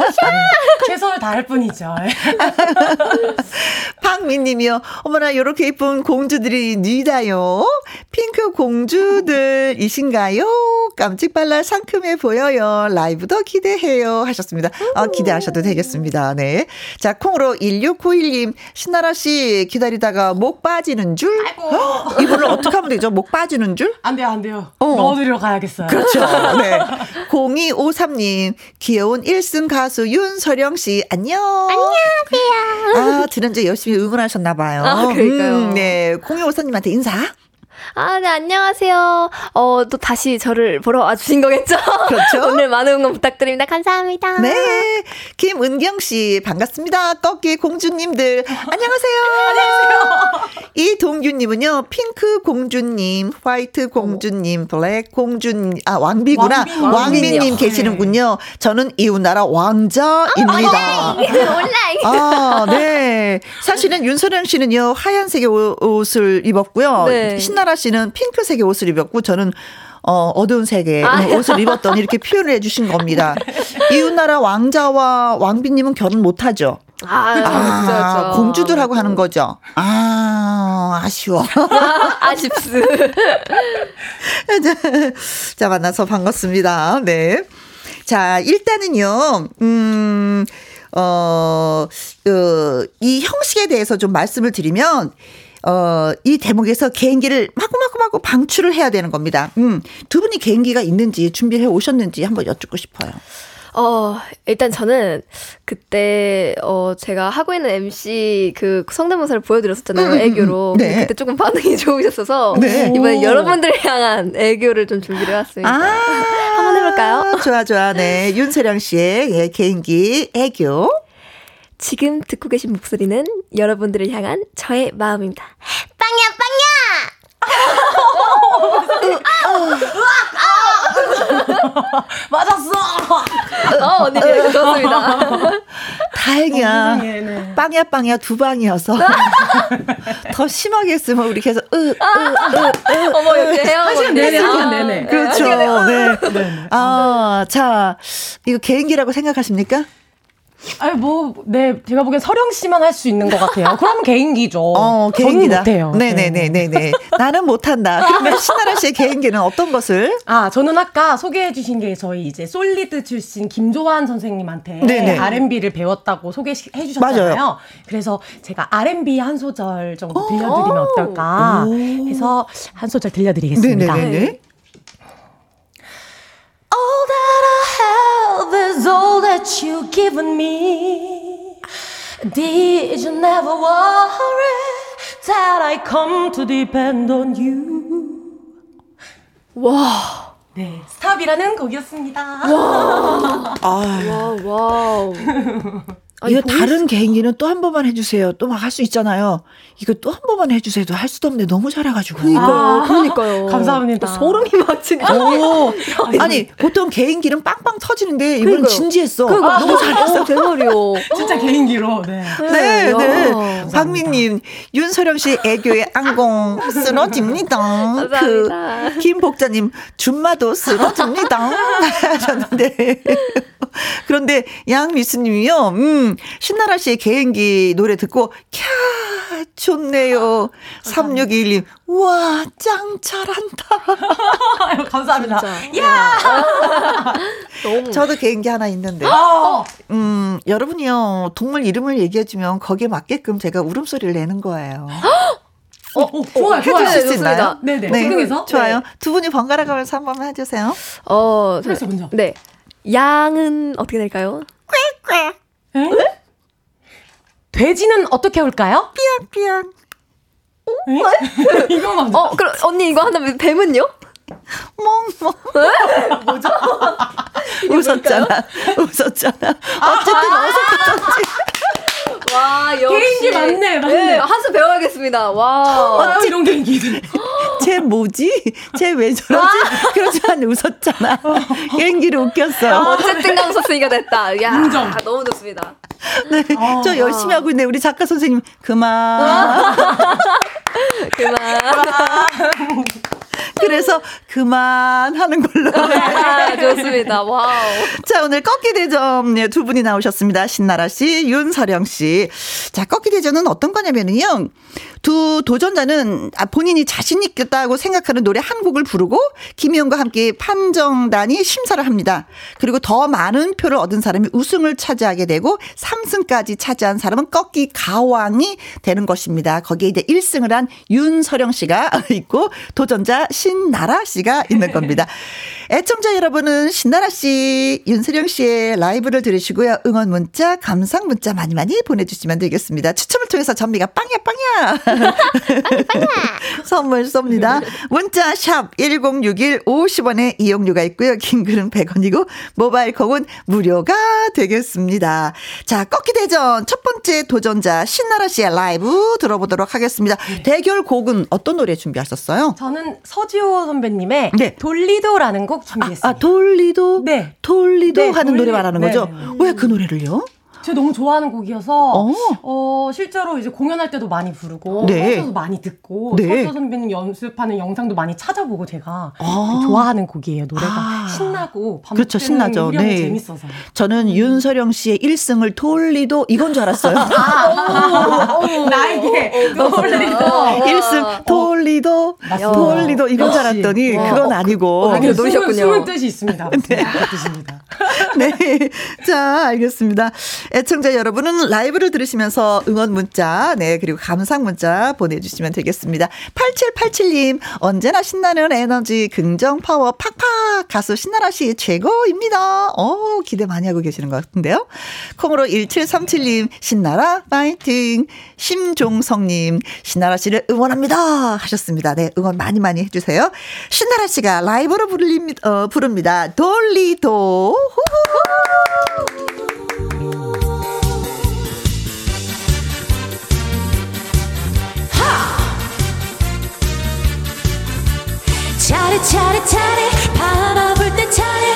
최선을 다할 뿐이죠. *laughs* *laughs* 박민님이요. 어머나 요렇게 예쁜 공주들이 뉘다요. 핑크 공주들이신가요? 깜찍발랄 상큼해 보여요. 라이브도 기대해요. 하셨습니다. 아, 기대하셔도 되겠습니다. 네 자 콩으로 1691님 신나라 씨 기다리다가 목 빠지는 줄? 헉, 이분을 어떻게 하면 되죠? 목 빠지는 줄? 안 돼요, 안 돼요. 어. 넣어드리러 가야겠어요. 그렇죠. 네. *laughs* 0253님, 귀여운 1승 가수 윤서령 씨, 안녕. 안녕하세요. 아, 지난주에 열심히 응원하셨나봐요. 아, 그러니까요. 네. 0253님한테 인사. 아, 네, 안녕하세요. 어, 또 다시 저를 보러 와주신 거겠죠? 그렇죠. *laughs* 오늘 많은 응원 부탁드립니다. 감사합니다. 네. 김은경 씨, 반갑습니다. 꺾기 공주님들. 안녕하세요. *laughs* 안녕하세요. 이동규님은요, 핑크 공주님, 화이트 공주님, 블랙 공주님, 아, 왕비구나. 왕비, 왕비님. 계시는군요. 저는 이웃나라 왕자입니다. 온라인. 아, 네. 사실은 윤서령 씨는요, 하얀색의 옷- 옷을 입었고요. 네. 신나라 씨는 핑크색의 옷을 입었고, 저는 어, 어두운 색의 아. 옷을 입었던 이렇게 표현을 해주신 겁니다. *laughs* 이웃나라 왕자와 왕비님은 결혼 못하죠. 아, 아, 그렇죠. 공주들하고 하는 거죠. 아, 아쉬워. *laughs* 아쉽스. *laughs* 자, 만나서 반갑습니다. 네. 자, 일단은요, 음, 어, 어, 이 형식에 대해서 좀 말씀을 드리면, 어, 이 대목에서 개인기를 마구마구마구 방출을 해야 되는 겁니다. 음, 두 분이 개인기가 있는지 준비를 해 오셨는지 한번 여쭙고 싶어요. 어, 일단 저는 그때, 어, 제가 하고 있는 MC 그 성대모사를 보여드렸었잖아요. 애교로. 네. 그때 조금 반응이 *laughs* 좋으셨어서. 네. 이번에 여러분들을 향한 애교를 좀 준비를 해왔습니다. 아, 한번 해볼까요? 좋아, 좋아. 네. *laughs* 윤세령 씨의 예, 개인기 애교. 지금 듣고 계신 목소리는 여러분들을 향한 저의 마음입니다. 빵야, *laughs* 맞았어. 빵야! 어, 언니, 네, 좋습니다. *laughs* 다행이야. 예, 네. 빵야, 빵야 두 방이어서. *laughs* 더 심하게 했으면 우리 계속, 으, 으, 으, 어머, 이렇게 헤어고 시간 내내, 한 시간 내내. 그렇죠. 네. 아, 자, 이거 개인기라고 생각하십니까? 아니 뭐, 네, 제가 보기엔 서령 씨만 할 수 있는 것 같아요. 그럼 개인기죠. *laughs* 어, 개인기다. 못해요. 네네네네네. 나는 못한다. 그러면 신나라 씨의 개인기는 어떤 것을? 아, 저는 아까 소개해주신 게 저희 이제 솔리드 출신 김조한 선생님한테 네네. R&B를 배웠다고 소개해 주셨잖아요. 맞아요. 그래서 제가 R&B 한 소절 정도 들려드리면 어떨까 해서 한 소절 들려드리겠습니다. 네네네. That you've given me. Did you never worry that I come to depend on you? 와, 네, 스탑이라는 곡이었습니다. 아, 와우, 와우. 이거 다른 개인기는 또 한 번만 해주세요. 또 막 할 수 있잖아요. 이거 또 한 번만 해주세요도 할 수도 없는데 너무 잘해가지고. 그러니까요, 그러니까요. *laughs* 감사합니다. 소름이 막 진짜. 오, *laughs* 아니 보통 개인기는 빵빵 터지는데 이번엔 그러니까요. 진지했어. 그거 너무 너무 잘했어. *laughs* 대머리요. 진짜 개인기로. 네. 네, 야. 네. 박민님, 윤서령 씨 애교에 안공 쓰러집니다. 감사합니다. 그, 김복자님, 줌마도 쓰러집니다. 하셨는데. 그런데 양미수님이요, 음, 신나라 씨의 개인기 노래 듣고, 캬, 좋네요. 3621님, 우와, 짱 잘한다. 감사합니다. 야! *laughs* 너무. 저도 개인기 하나 있는데. 어, 음, 여러분이요, 동물 이름을 얘기해주면 거기에 맞게끔 제가 울음소리를 내는 거예요. 어, 어, 좋아요, 좋아요. 해주실 수. 있나요? 네네. 네, 집중해서. 좋아요. 두 분이 번갈아 가면서 한번 해주세요. 어, 그래서 먼저. 네. 양은 어떻게 될까요? 에? 돼지는 어떻게 올까요? 삐약. 에? *laughs* 이거 먼저. 어, 그럼 언니 이거 한다면 뱀은요? 멍멍. 뭐죠? 웃었잖아. 웃었잖아. 어쨌든 어색했던지. 와, 역시. 개인기 맞네, 맞네. 한수 배워야겠습니다. 와. 아, 이런 개인기들. 쟤 뭐지? 쟤 왜 저러지? 그러지만 웃었잖아. 개인기로 웃겼어. 어쨌든 간 소스이가 됐다. 야, 인정. 너무 좋습니다. 네, 저 열심히 하고 있네. 우리 작가 선생님 그만. *laughs* 그만. 그래서 그만 하는 걸로. 아, 좋습니다. 와우. 자, 오늘 꺾기 대전 네, 두 분이 나오셨습니다. 신나라 씨, 윤서령 씨. 자, 꺾기 대전은 어떤 거냐면요. 두 도전자는 아, 본인이 자신 있겠다고 생각하는 노래 한 곡을 부르고 김희영과 함께 판정단이 심사를 합니다. 그리고 더 많은 표를 얻은 사람이 우승을 차지하게 되고 3승까지 차지한 사람은 꺾기 가왕이 되는 것입니다. 거기에 이제 1승을 한 윤서령 씨가 *laughs* 있고 도전자 신 나라 씨가 있는 겁니다. *laughs* 애청자 여러분은 신나라 씨, 윤서령 씨의 라이브를 들으시고요. 응원 문자, 감상 문자 많이 많이 보내주시면 되겠습니다. 추첨을 통해서 전미가 빵야 빵야 *laughs* 선물 쏩니다. 문자 샵 1061 50원의 이용료가 있고요. 긴 글은 100원이고 모바일 콩은 무료가 되겠습니다. 자, 꺾기 대전 첫 번째 도전자 신나라 씨의 라이브 들어보도록 하겠습니다. 대결 곡은 어떤 노래 준비하셨어요? 저는 서지호 선배님의 네. 돌리도라는 곡 준비했습니다. 아, 돌리도 네. 돌리도 네, 하는 돌리- 노래 말하는 네, 거죠? 네, 네. 왜그 노래를요? 제가 너무 좋아하는 곡이어서 어. 어. 실제로 이제 공연할 때도 많이 부르고 네. 콘서트도 많이 듣고 네. 서지호 선배님 연습하는 영상도 많이 찾아보고 제가 아. 좋아하는 곡이에요. 노래가 아. 신나고 밤 그렇죠, 신나죠. 네. 재밌어서. 저는 윤서령 씨의 1승을 돌리도 이건 줄 알았어요. 나에게 돌리도 일승 돌리도 돌리도, 돌리도 이건 줄 알았더니 그건 아니고. 아, 노리셨군요. 숨은, 뜻이 있습니다. 네. 그 뜻입니다. *laughs* 네. 자, 알겠습니다. 애청자 여러분은 라이브를 들으시면서 응원 문자, 네, 그리고 감상 문자 보내주시면 되겠습니다. 8787님, 언제나 신나는 에너지, 긍정 파워, 팍팍! 가수 신나라 씨 최고입니다. 어 기대 많이 하고 계시는 것 같은데요. 콩으로 1737님, 신나라, 파이팅! 심종성님, 신나라 씨를 응원합니다. 하셨습니다. 네, 응원 많이 많이 해주세요. 신나라 씨가 라이브로 부릅니다. 어, 부릅니다. 돌리도. 차례 차례 차례 바라볼 때 차례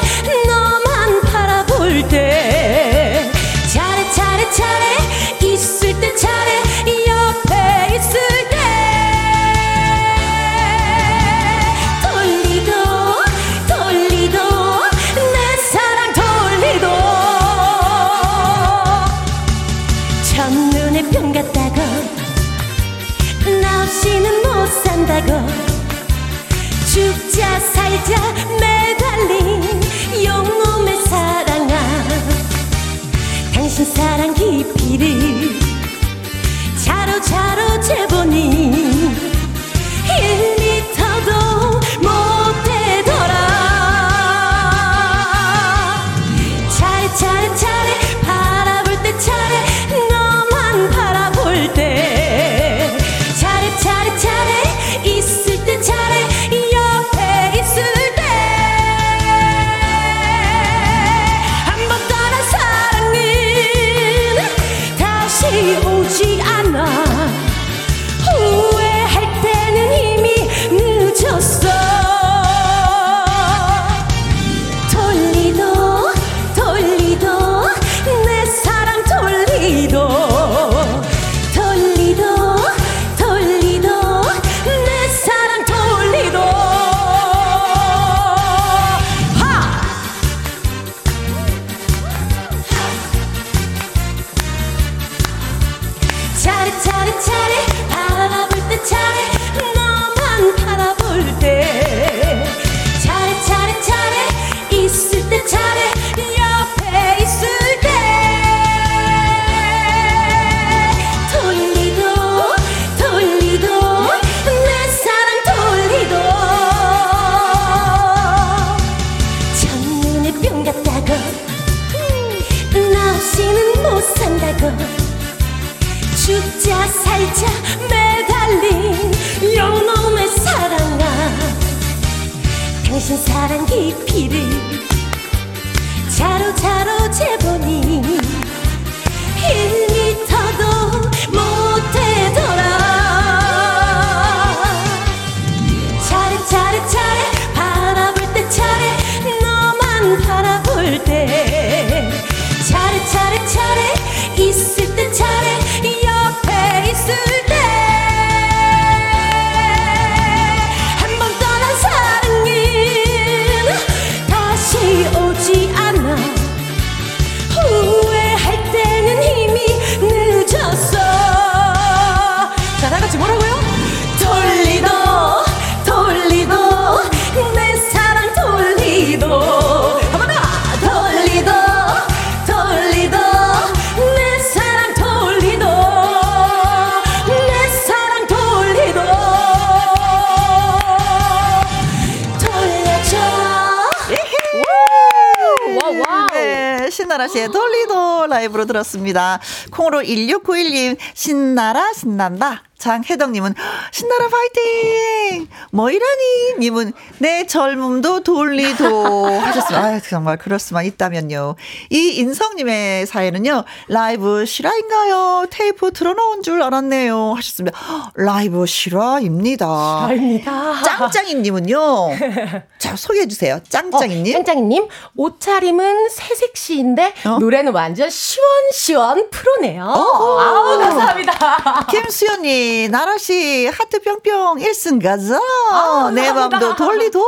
씨의 돌리도 라이브로 들었습니다. 콩으로 1691님, 신나라, 신난다. 장혜덕님은 신나라 파이팅! 뭐이라니? 님은 내 젊음도 돌리도 *laughs* 하셨습니다. 아 정말 그럴 수만 있다면요. 이 인성님의 사연은요, 라이브 실화인가요? 테이프 틀어놓은 줄 알았네요. 하셨습니다. 라이브 실화입니다. 아닙니다. 짱짱이님은요, *laughs* 자, 소개해 주세요. 짱짱이님. 짱짱이님 옷차림은 새색시인데 어? 노래는 완전 시원시원 프로네요. 어허. 아우 감사합니다. 김수연님, 나라 씨, 하트 뿅뿅 1승 가자. 아, 내. 맘도 돌리도.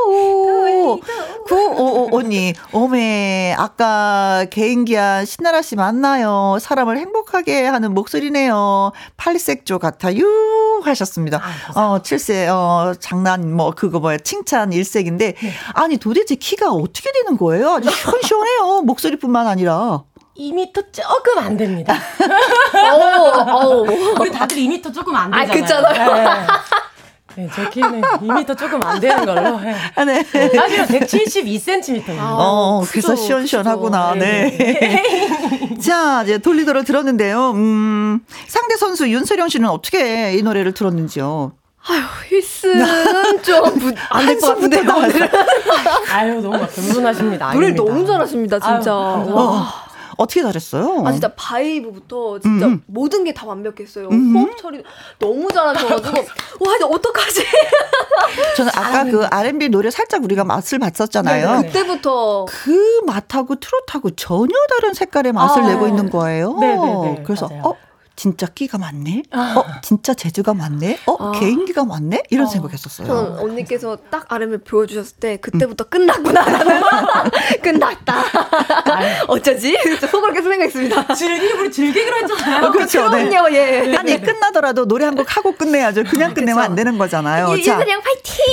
9555님, 오메, 아까 개인기한 신나라씨 맞나요? 사람을 행복하게 하는 목소리네요. 팔색조 같아요. 하셨습니다. 어, 7세, 어, 장난, 뭐, 그거 뭐야, 칭찬 일색인데, 아니, 도대체 키가 어떻게 되는 거예요? 아주 시원시원해요. 목소리뿐만 아니라. 2m 조금 안 됩니다. 오, 오. 우리 다들 2m 조금 안 아, 되잖아요. 그렇잖아요. 네. 네, 제 키는 2m 조금 안 되는 걸로. 네. 아, 네. 사실은 172cm입니다. 어, 그래서 크죠, 시원시원하구나. 크죠. 네. *laughs* 자, 이제 돌리도록 들었는데요. 음, 상대 선수 윤서령 씨는 어떻게 이 노래를 들었는지요? 아휴, 힐스는 *laughs* 좀안될 것 같은데. 나왔어요. 아유, 너무 겸손하십니다. 노래. 너무 잘하십니다, 진짜. 아유, 와. 어떻게 잘했어요? 아 진짜 바이브부터 진짜 음. 모든 게 다 완벽했어요. 음. 호흡 처리 너무 잘하셔가지고 *laughs* 와 이제 어떡하지? *laughs* 저는 아까 그 R&B 노래 살짝 우리가 맛을 봤었잖아요. 네네네. 그때부터 그 맛하고 트롯하고 전혀 다른 색깔의 맛을 아. 내고 있는 거예요. 네네네, 그래서 맞아요. 어 진짜 끼가 많네. 어 진짜 재주가 많네. 어 아. 개인기가 많네. 이런 생각했었어요. 저는 언니께서 딱 RM을 보여주셨을 때 그때부터 끝났구나. *laughs* 끝났다. 어쩌지? 속으로 계속 생각했습니다. 즐기, 우리 즐기기로 했잖아요. 그렇죠. 네. 그럼요, 예. 아니 끝나더라도 노래 한 곡 하고 끝내야죠. 그냥 끝내면 안 되는 거잖아요. 자, 윤선영 파이팅!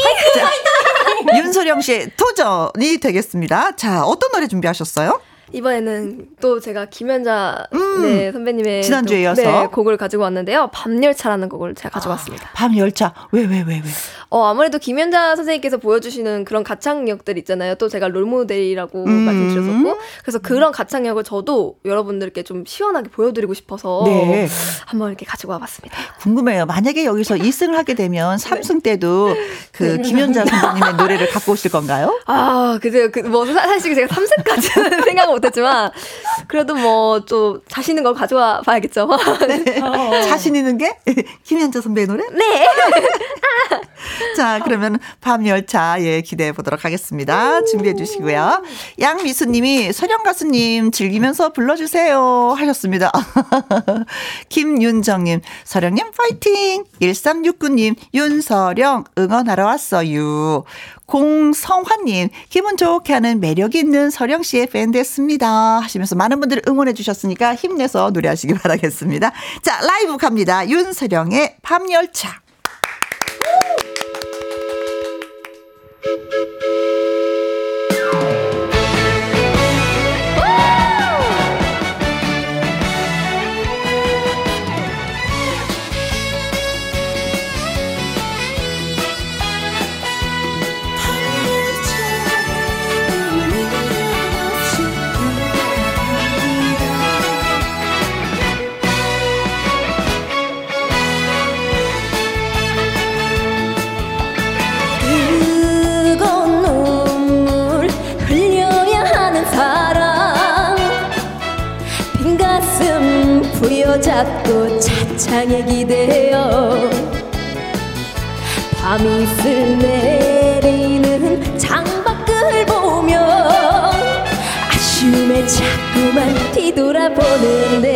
윤소령 씨의 도전이 되겠습니다. 자, 어떤 노래 준비하셨어요? 이번에는 또 제가 김연자 네, 선배님의 음. 지난주에 또, 이어서. 네, 곡을 가지고 왔는데요. 밤열차라는 곡을 제가 가지고 왔습니다. 밤 열차. 왜, 왜, 왜, 왜? 어, 아무래도 김연자 선생님께서 보여주시는 그런 가창력들 있잖아요. 또 제가 롤모델이라고 음. 말씀드렸었고. 그래서 그런 가창력을 저도 여러분들께 좀 시원하게 보여드리고 싶어서 네. 한번 이렇게 가지고 와봤습니다. 궁금해요. 만약에 여기서 *laughs* 2승을 하게 되면 3승 때도 그 김연자 선배님의 노래를 갖고 오실 건가요? 아, 그죠. 그, 뭐, 사- 사실 제가 3세까지는 *laughs* 생각을 못 했지만, 그래도 뭐, 좀, 자신 있는 걸 가져와 봐야겠죠. *laughs* 자신 있는 게 *laughs* 김연자 선배의 노래? 네. *laughs* 자, 그러면 밤 열차 예 기대해 보도록 하겠습니다. 준비해 주시고요. 양미수 님이 서령 가수님 즐기면서 불러 주세요 하셨습니다. 김윤정 님, 서령 님 파이팅. 1369 님, 윤서령 응원하러 왔어요. 공성환님, 기분 좋게 하는 매력 있는 서령 씨의 팬 됐습니다. 하시면서 많은 분들이 응원해 주셨으니까 힘내서 노래하시기 바라겠습니다. 자, 라이브 갑니다. 윤서령의 밤열차. 잡고 차창에 기대어 밤이 슬 내리는 창밖을 보며 아쉬움에 자꾸만 뒤돌아보는데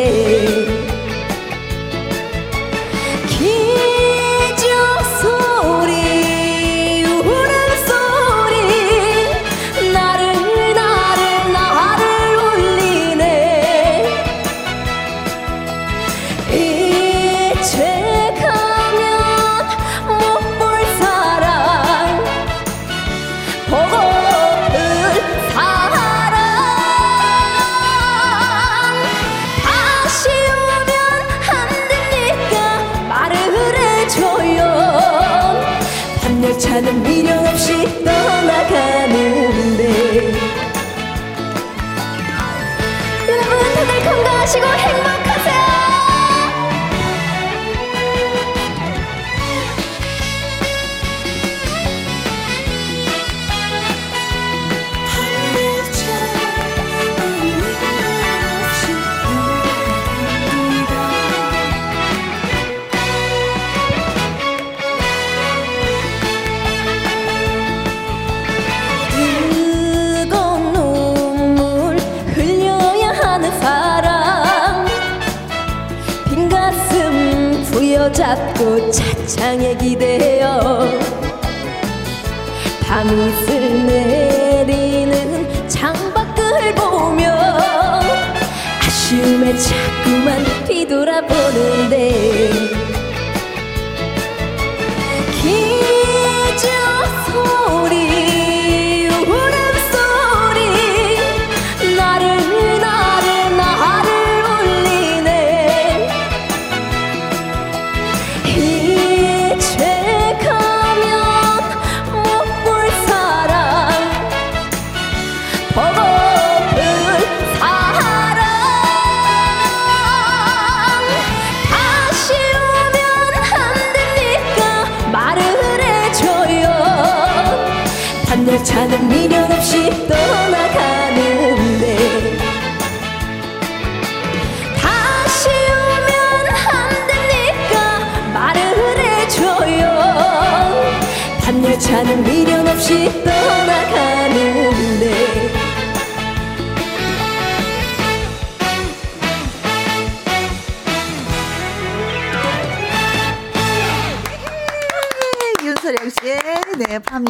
미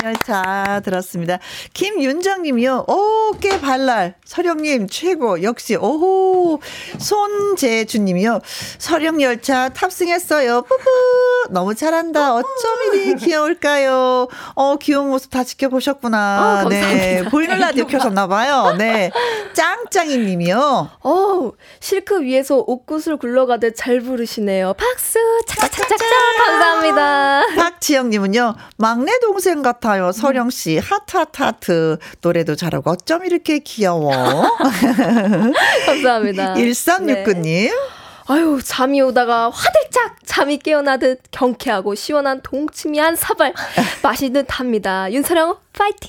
열차 들었습니다. 김윤정님이요. 오, 꽤 발랄. 서령님 최고. 역시 오호. 손재주님이요. 서령 열차 탑승했어요. 뿌뿌. 너무 잘한다. 어쩜 이리 귀여울까요? 어, 귀여운 모습 다 지켜보셨구나. 아, 네. 보이는 라디오 *laughs* 켜셨나봐요. 네. 짱짱이님이요. 어, 실크 위에서 옷구슬 굴러가듯 잘 부르시네요. 박수! 차차차차차! 감사합니다. 박지영님은요, 막내 동생 같아요. 서령 씨, 하트, 하트, 하트. 노래도 잘하고, 어쩜 이렇게 귀여워. *laughs* 감사합니다. 1369님. 네. 아유, 잠이 오다가 화들짝 잠이 깨어나듯 경쾌하고 시원한 동치미 한 사발 *laughs* 마시 듯합니다. 윤서령 파이팅!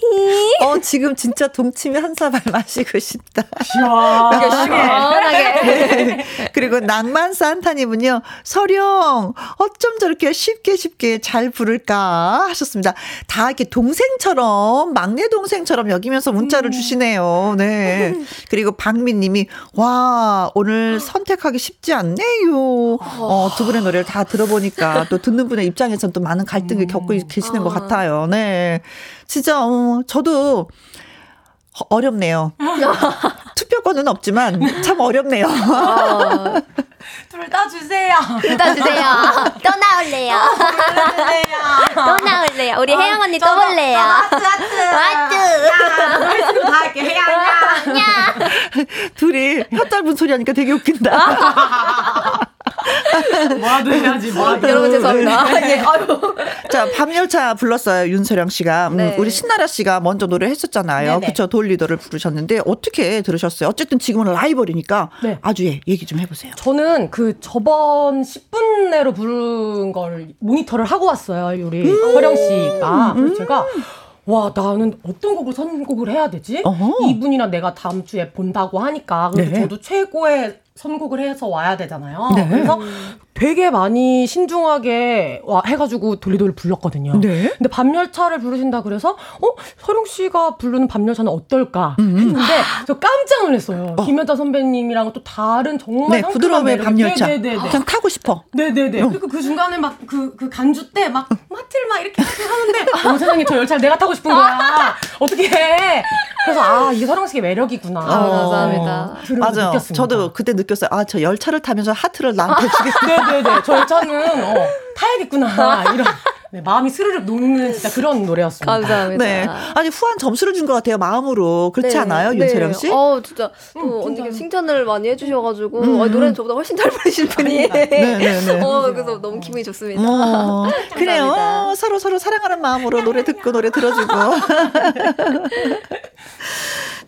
어, 지금 진짜 동치미 한 사발 *laughs* 마시고 싶다. 시원하게. 네. 그리고 낭만 산타님은요, 서령, 어쩜 저렇게 쉽게 쉽게 잘 부를까 하셨습니다. 다 이렇게 동생처럼, 막내 동생처럼 여기면서 문자를 주시네요. 네. 그리고 박민님이, 와, 오늘 선택하기 쉽지 않네요. 어, 두 분의 노래를 다 들어보니까 또 듣는 분의 입장에서는 또 많은 갈등을 겪고 계시는 것 같아요. 네. 진짜, 어, 저도 어렵네요. *laughs* 투표권은 없지만 참 어렵네요. 어, *laughs* 둘다 주세요. 일단 주세요. 또 나올래요. 또 나올래요. 우리 혜영 언니 또 볼래요. 하트 하트. 하트. 노래 지금 다 할게. 둘이 혀 짧은 소리 하니까 되게 웃긴다. *laughs* *laughs* 뭐라도 해야지. 뭐라도. 여러분 죄송합니다. *laughs* 예, 아유. *laughs* 자, 밤열차 불렀어요, 윤서령 씨가. 음, 네. 우리 신나라 씨가 먼저 노래 했었잖아요. 네네. 그쵸, 돌리더를 부르셨는데 어떻게 들으셨어요? 어쨌든 지금은 라이벌이니까 네. 아주 예, 얘기 좀 해보세요. 저는 그 저번 10분 내로 부른 걸 모니터를 하고 왔어요. 우리 서령 씨가. 그래서 제가 와 나는 어떤 곡을 선곡을 해야 되지? 어허. 이분이랑 내가 다음 주에 본다고 하니까 그래도 네. 저도 최고의 선곡을 해서 와야 되잖아요. 네. 그래서 되게 많이 신중하게 와 해가지고 돌리돌리 불렀거든요. 네. 근데 밤열차를 부르신다 그래서 어 서령 씨가 부르는 밤열차는 어떨까 음. 했는데 저 깜짝 놀랐어요. 김여자 선배님이랑 또 다른 정말 네, 부드러움의 밤열차. 네네네. 그냥 타고 싶어. 네네네. 그리고 그 중간에 막그그 간주 때 막 마틸 막 이렇게 하는데 어 세상에 저 열차를 내가 타고 싶은 거야. 어떻게 해? 그래서 아 이게 서령 씨의 매력이구나. 아, 감사합니다. 맞아요. 느꼈습니다. 저도 그때 느꼈어요. 아, 저 열차를 타면서 하트를 나한테 *laughs* 주겠다. 네네네. 저 열차는 어, 타야겠구나 이런 네, 마음이 스르륵 녹는 진짜 그런 노래였습니다. 감사합니다. 네. 아니, 후한 점수를 준 것 같아요, 마음으로. 그렇지 네, 않아요, 네. 윤서령 씨? 어, 진짜 또 음, 언니가. 칭찬을 많이 해주셔가지고 음, 어, 노래는 저보다 훨씬 잘 부르신 분이. 네, 네, 네. *laughs* 어, 그래서 너무 기분이 좋습니다. 어, *laughs* 그래요. 서로 서로 사랑하는 마음으로 노래 듣고 노래 들어주고. *laughs*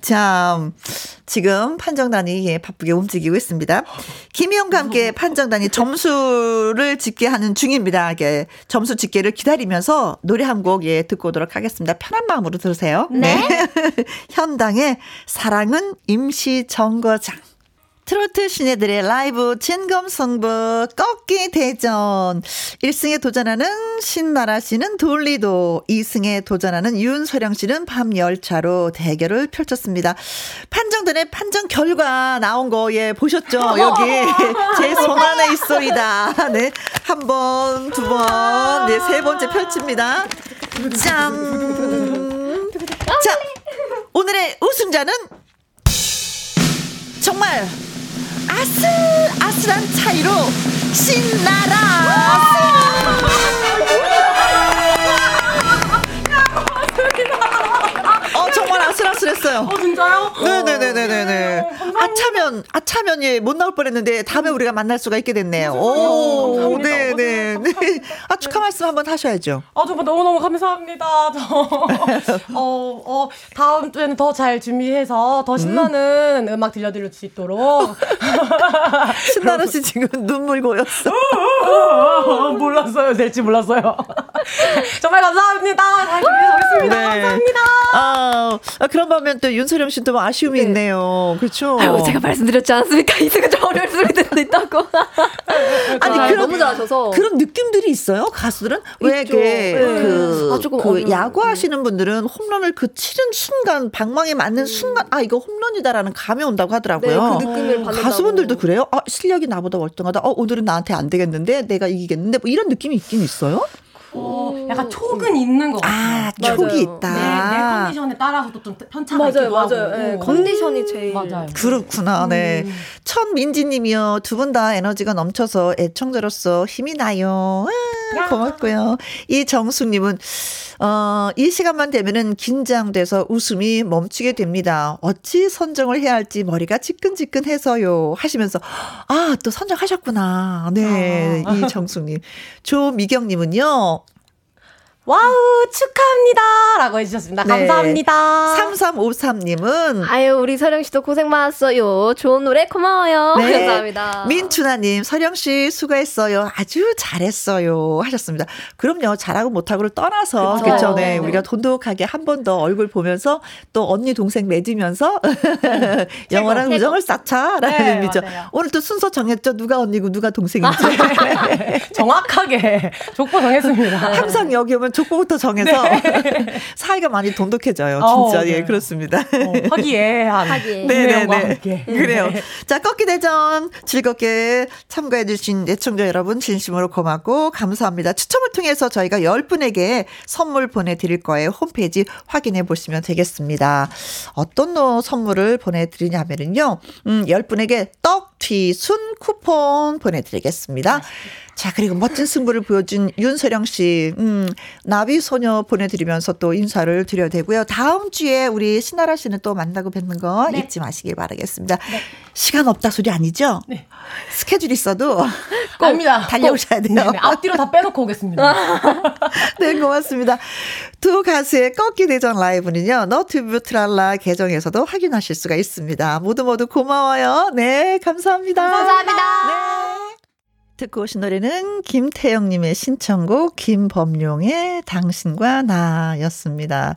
자, 지금 판정단이 예, 바쁘게 움직이고 있습니다. 김희영과 함께 판정단이 점수를 집계 하는 중입니다. 예, 점수 집계를 기다리면서 노래 한 곡 예, 듣고 오도록 하겠습니다. 편한 마음으로 들으세요. 네. *laughs* 현당의 사랑은 임시 정거장. 트로트 신예들의 라이브 진검승부 꺾기 대전 1승에 도전하는 신나라 씨는 돌리도 2승에 도전하는 윤소령 씨는 밤 열차로 대결을 펼쳤습니다. 판정단의 판정 결과 나온 거 예 보셨죠? 여기 *laughs* 제손 안에 있소이다. 네. 한 번, 두 번, 네, 세 번째 펼칩니다. 짠. 자, 오늘의 우승자는 정말 아슬아슬한 차이로 신나라. 어 정말 아슬아슬했어요. 어 진짜요? 네, 네, 네, 네네네네네. 아차면, 아차면, 예, 못 나올 뻔 했는데, 다음에 우리가 만날 수가 있게 됐네요. 오, 네네. 네. 아, 축하 말씀 한번 하셔야죠. 아, 정말 너무 너무 감사합니다. *laughs* 저, 어, 어, 다음 주에는 더 잘 준비해서 더 신나는 음. 악 들려드릴 수 있도록. *laughs* 신나는 씨 지금 눈물 고였어. *laughs* 몰랐어요. 될지 몰랐어요. 정말 감사합니다. 잘 준비해보겠습니다. 네. 감사합니다. 아, 아, 그런 반면 또 윤소령 씨도 뭐 아쉬움이 네. 있네요. 그렇죠. 아유, 제가 말씀드렸지 않습니까? *laughs* 이승은 좀 어려울 수도 있다고. *laughs* 아니, 그런, 너무 잘하셔서. 그런 느낌들이 있어요. 가수들은? 왜, 그, 네. 그, 아, 그 야구하시는 분들은 홈런을 그 치는 순간, 방망이 맞는 음. 순간, 아, 이거 홈런이다라는 감이 온다고 하더라고요. 네, 그 느낌을 받는다고. 가수분들도 그래요? 아, 실력이 나보다 월등하다. 어, 오늘은 나한테 안 되겠는데? 내가 이기겠는데? 뭐 이런 느낌이 있긴 있어요? 어, 약간 촉은 있는 것 같아요. 아, 촉이 있다. 내, 내 컨디션에 따라서도 좀 편차가 맞아요, 있기도 맞아요. 하고. 네, 컨디션이 제일. 맞아요. 그렇구나. 네. 음. 천민지님이요. 두 분 다 에너지가 넘쳐서 애청자로서 힘이 나요. 아, 고맙고요. 이정숙님은 어, 이 시간만 되면은 긴장돼서 웃음이 멈추게 됩니다. 어찌 선정을 해야 할지 머리가 지끈지끈해서요. 하시면서, 아, 또 선정하셨구나. 네, 아. 이정숙님. 조미경님은요, 와우, 축하합니다. 라고 해주셨습니다. 네. 감사합니다. 3353님은. 아유, 우리 서령씨도 고생 많았어요. 좋은 노래 고마워요. 네. *laughs* 감사합니다. 민춘아님, 서령씨 수고했어요. 아주 잘했어요. 하셨습니다. 그럼요. 잘하고 못하고를 떠나서. 그렇죠. 네. 네. 우리가 돈독하게 한 번 더 얼굴 보면서 또 언니 동생 맺으면서 영원한 우정을 쌓자라는 네, 의미죠. 맞아요. 오늘 또 순서 정했죠. 누가 언니고 누가 동생인지. *laughs* 정확하게 족보 정했습니다. 항상 여기 오면 족보부터 정해서 네. *laughs* 사이가 많이 돈독해져요. 어, 진짜 어, 네. 예 그렇습니다. 어, 화기애애한 네네 네 그래요. 자 꺾기 대전 즐겁게 참가해주신 애청자 여러분 진심으로 고맙고 감사합니다. 추첨을 통해서 저희가 10분에게 선물 보내드릴 거예요. 홈페이지 확인해 보시면 되겠습니다. 어떤 너 선물을 보내드리냐면요. 음, 10분에게 떡 튀순 쿠폰 보내드리겠습니다. 자, 그리고 멋진 승부를 보여준 윤서령 씨, 음, 나비 소녀 보내드리면서 또 인사를 드려야 되고요. 다음 주에 우리 신나라 씨는 또 만나고 뵙는 거 네. 잊지 마시길 바라겠습니다. 네. 시간 없다 소리 아니죠? 네. 스케줄 있어도 *laughs* 꼭 아닙니다. 달려오셔야 돼요. 네, 네. 앞뒤로 다 빼놓고 오겠습니다. *laughs* 네, 고맙습니다. 두 가수의 꺾기 대전 라이브는요, 너튜브 트랄라 계정에서도 확인하실 수가 있습니다. 모두 모두 고마워요. 네, 감사합니다. 감사합니다. 네. 듣고 오신 노래는 김태영님의 신청곡 김범용의 당신과 나였습니다.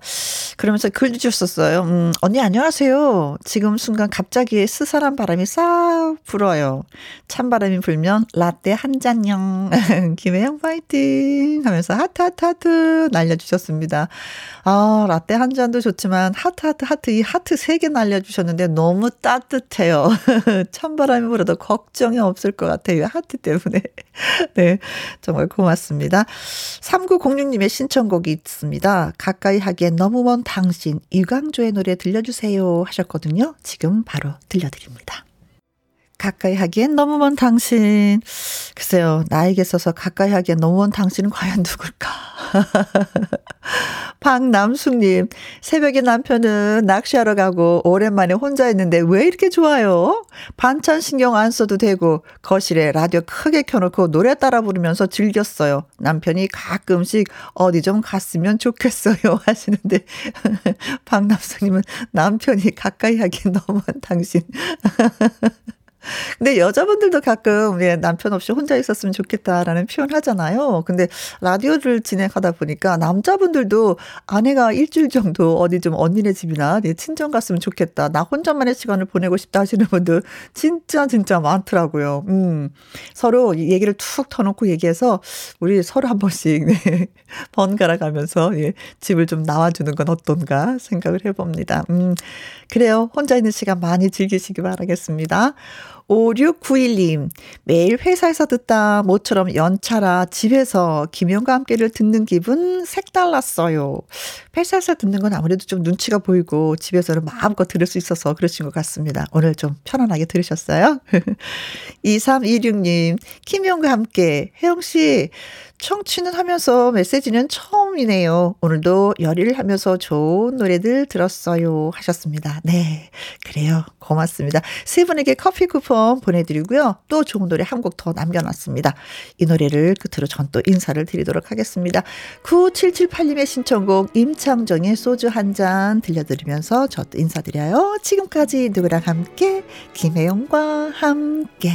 그러면서 글 주셨었어요. 음, 언니 안녕하세요. 지금 순간 갑자기 스산한 바람이 싹 불어요. 찬바람이 불면 라떼 한 잔용. *laughs* 김혜영 파이팅 하면서 하트 하트 하트 날려주셨습니다. 아 라떼 한 잔도 좋지만 하트 하트 하트 이 하트 세 개 날려주셨는데 너무 따뜻해요. *laughs* 찬바람이 불어도 걱정이 없을 것 같아요. 하트 때문에. *laughs* 네. 네. 정말 고맙습니다. 3906님의 신청곡이 있습니다. 가까이 하기엔 너무 먼 당신, 이광조의 노래 들려주세요 하셨거든요. 지금 바로 들려드립니다. 가까이 하기엔 너무 먼 당신. 글쎄요, 나에게 있어서 가까이 하기엔 너무 먼 당신은 과연 누굴까? *laughs* 박남숙님, 새벽에 남편은 낚시하러 가고 오랜만에 혼자 있는데 왜 이렇게 좋아요? 반찬 신경 안 써도 되고 거실에 라디오 크게 켜놓고 노래 따라 부르면서 즐겼어요. 남편이 가끔씩 어디 좀 갔으면 좋겠어요 *laughs* 하시는데 *laughs* 박남숙님은 남편이 가까이 하기엔 너무 먼 당신. *laughs* 근데 여자분들도 가끔 예, 남편 없이 혼자 있었으면 좋겠다라는 표현 하잖아요. 근데 라디오를 진행하다 보니까 남자분들도 아내가 일주일 정도 어디 좀 언니네 집이나 네, 친정 갔으면 좋겠다. 나 혼자만의 시간을 보내고 싶다 하시는 분들 진짜 진짜 많더라고요. 음. 서로 얘기를 툭 터놓고 얘기해서 우리 서로 한 번씩 네, *laughs* 번갈아 가면서 예, 집을 좀 나와주는 건 어떤가 생각을 해봅니다. 음. 그래요. 혼자 있는 시간 많이 즐기시기 바라겠습니다. 5691님, 매일 회사에서 듣다 모처럼 연차라 집에서 김영과 함께를 듣는 기분 색달랐어요. 회사에서 듣는 건 아무래도 좀 눈치가 보이고 집에서는 마음껏 들을 수 있어서 그러신 것 같습니다. 오늘 좀 편안하게 들으셨어요? *laughs* 2326님, 김영과 함께, 혜영씨, 청취는 하면서 메시지는 처음이네요. 오늘도 열의를 하면서 좋은 노래들 들었어요. 하셨습니다. 네. 그래요. 고맙습니다. 세 분에게 커피 쿠폰 보내드리고요. 또 좋은 노래 한 곡 더 남겨놨습니다. 이 노래를 끝으로 전 또 인사를 드리도록 하겠습니다. 9778님의 신청곡 임창정의 소주 한 잔 들려드리면서 저 또 인사드려요. 지금까지 누구랑 함께 김혜영과 함께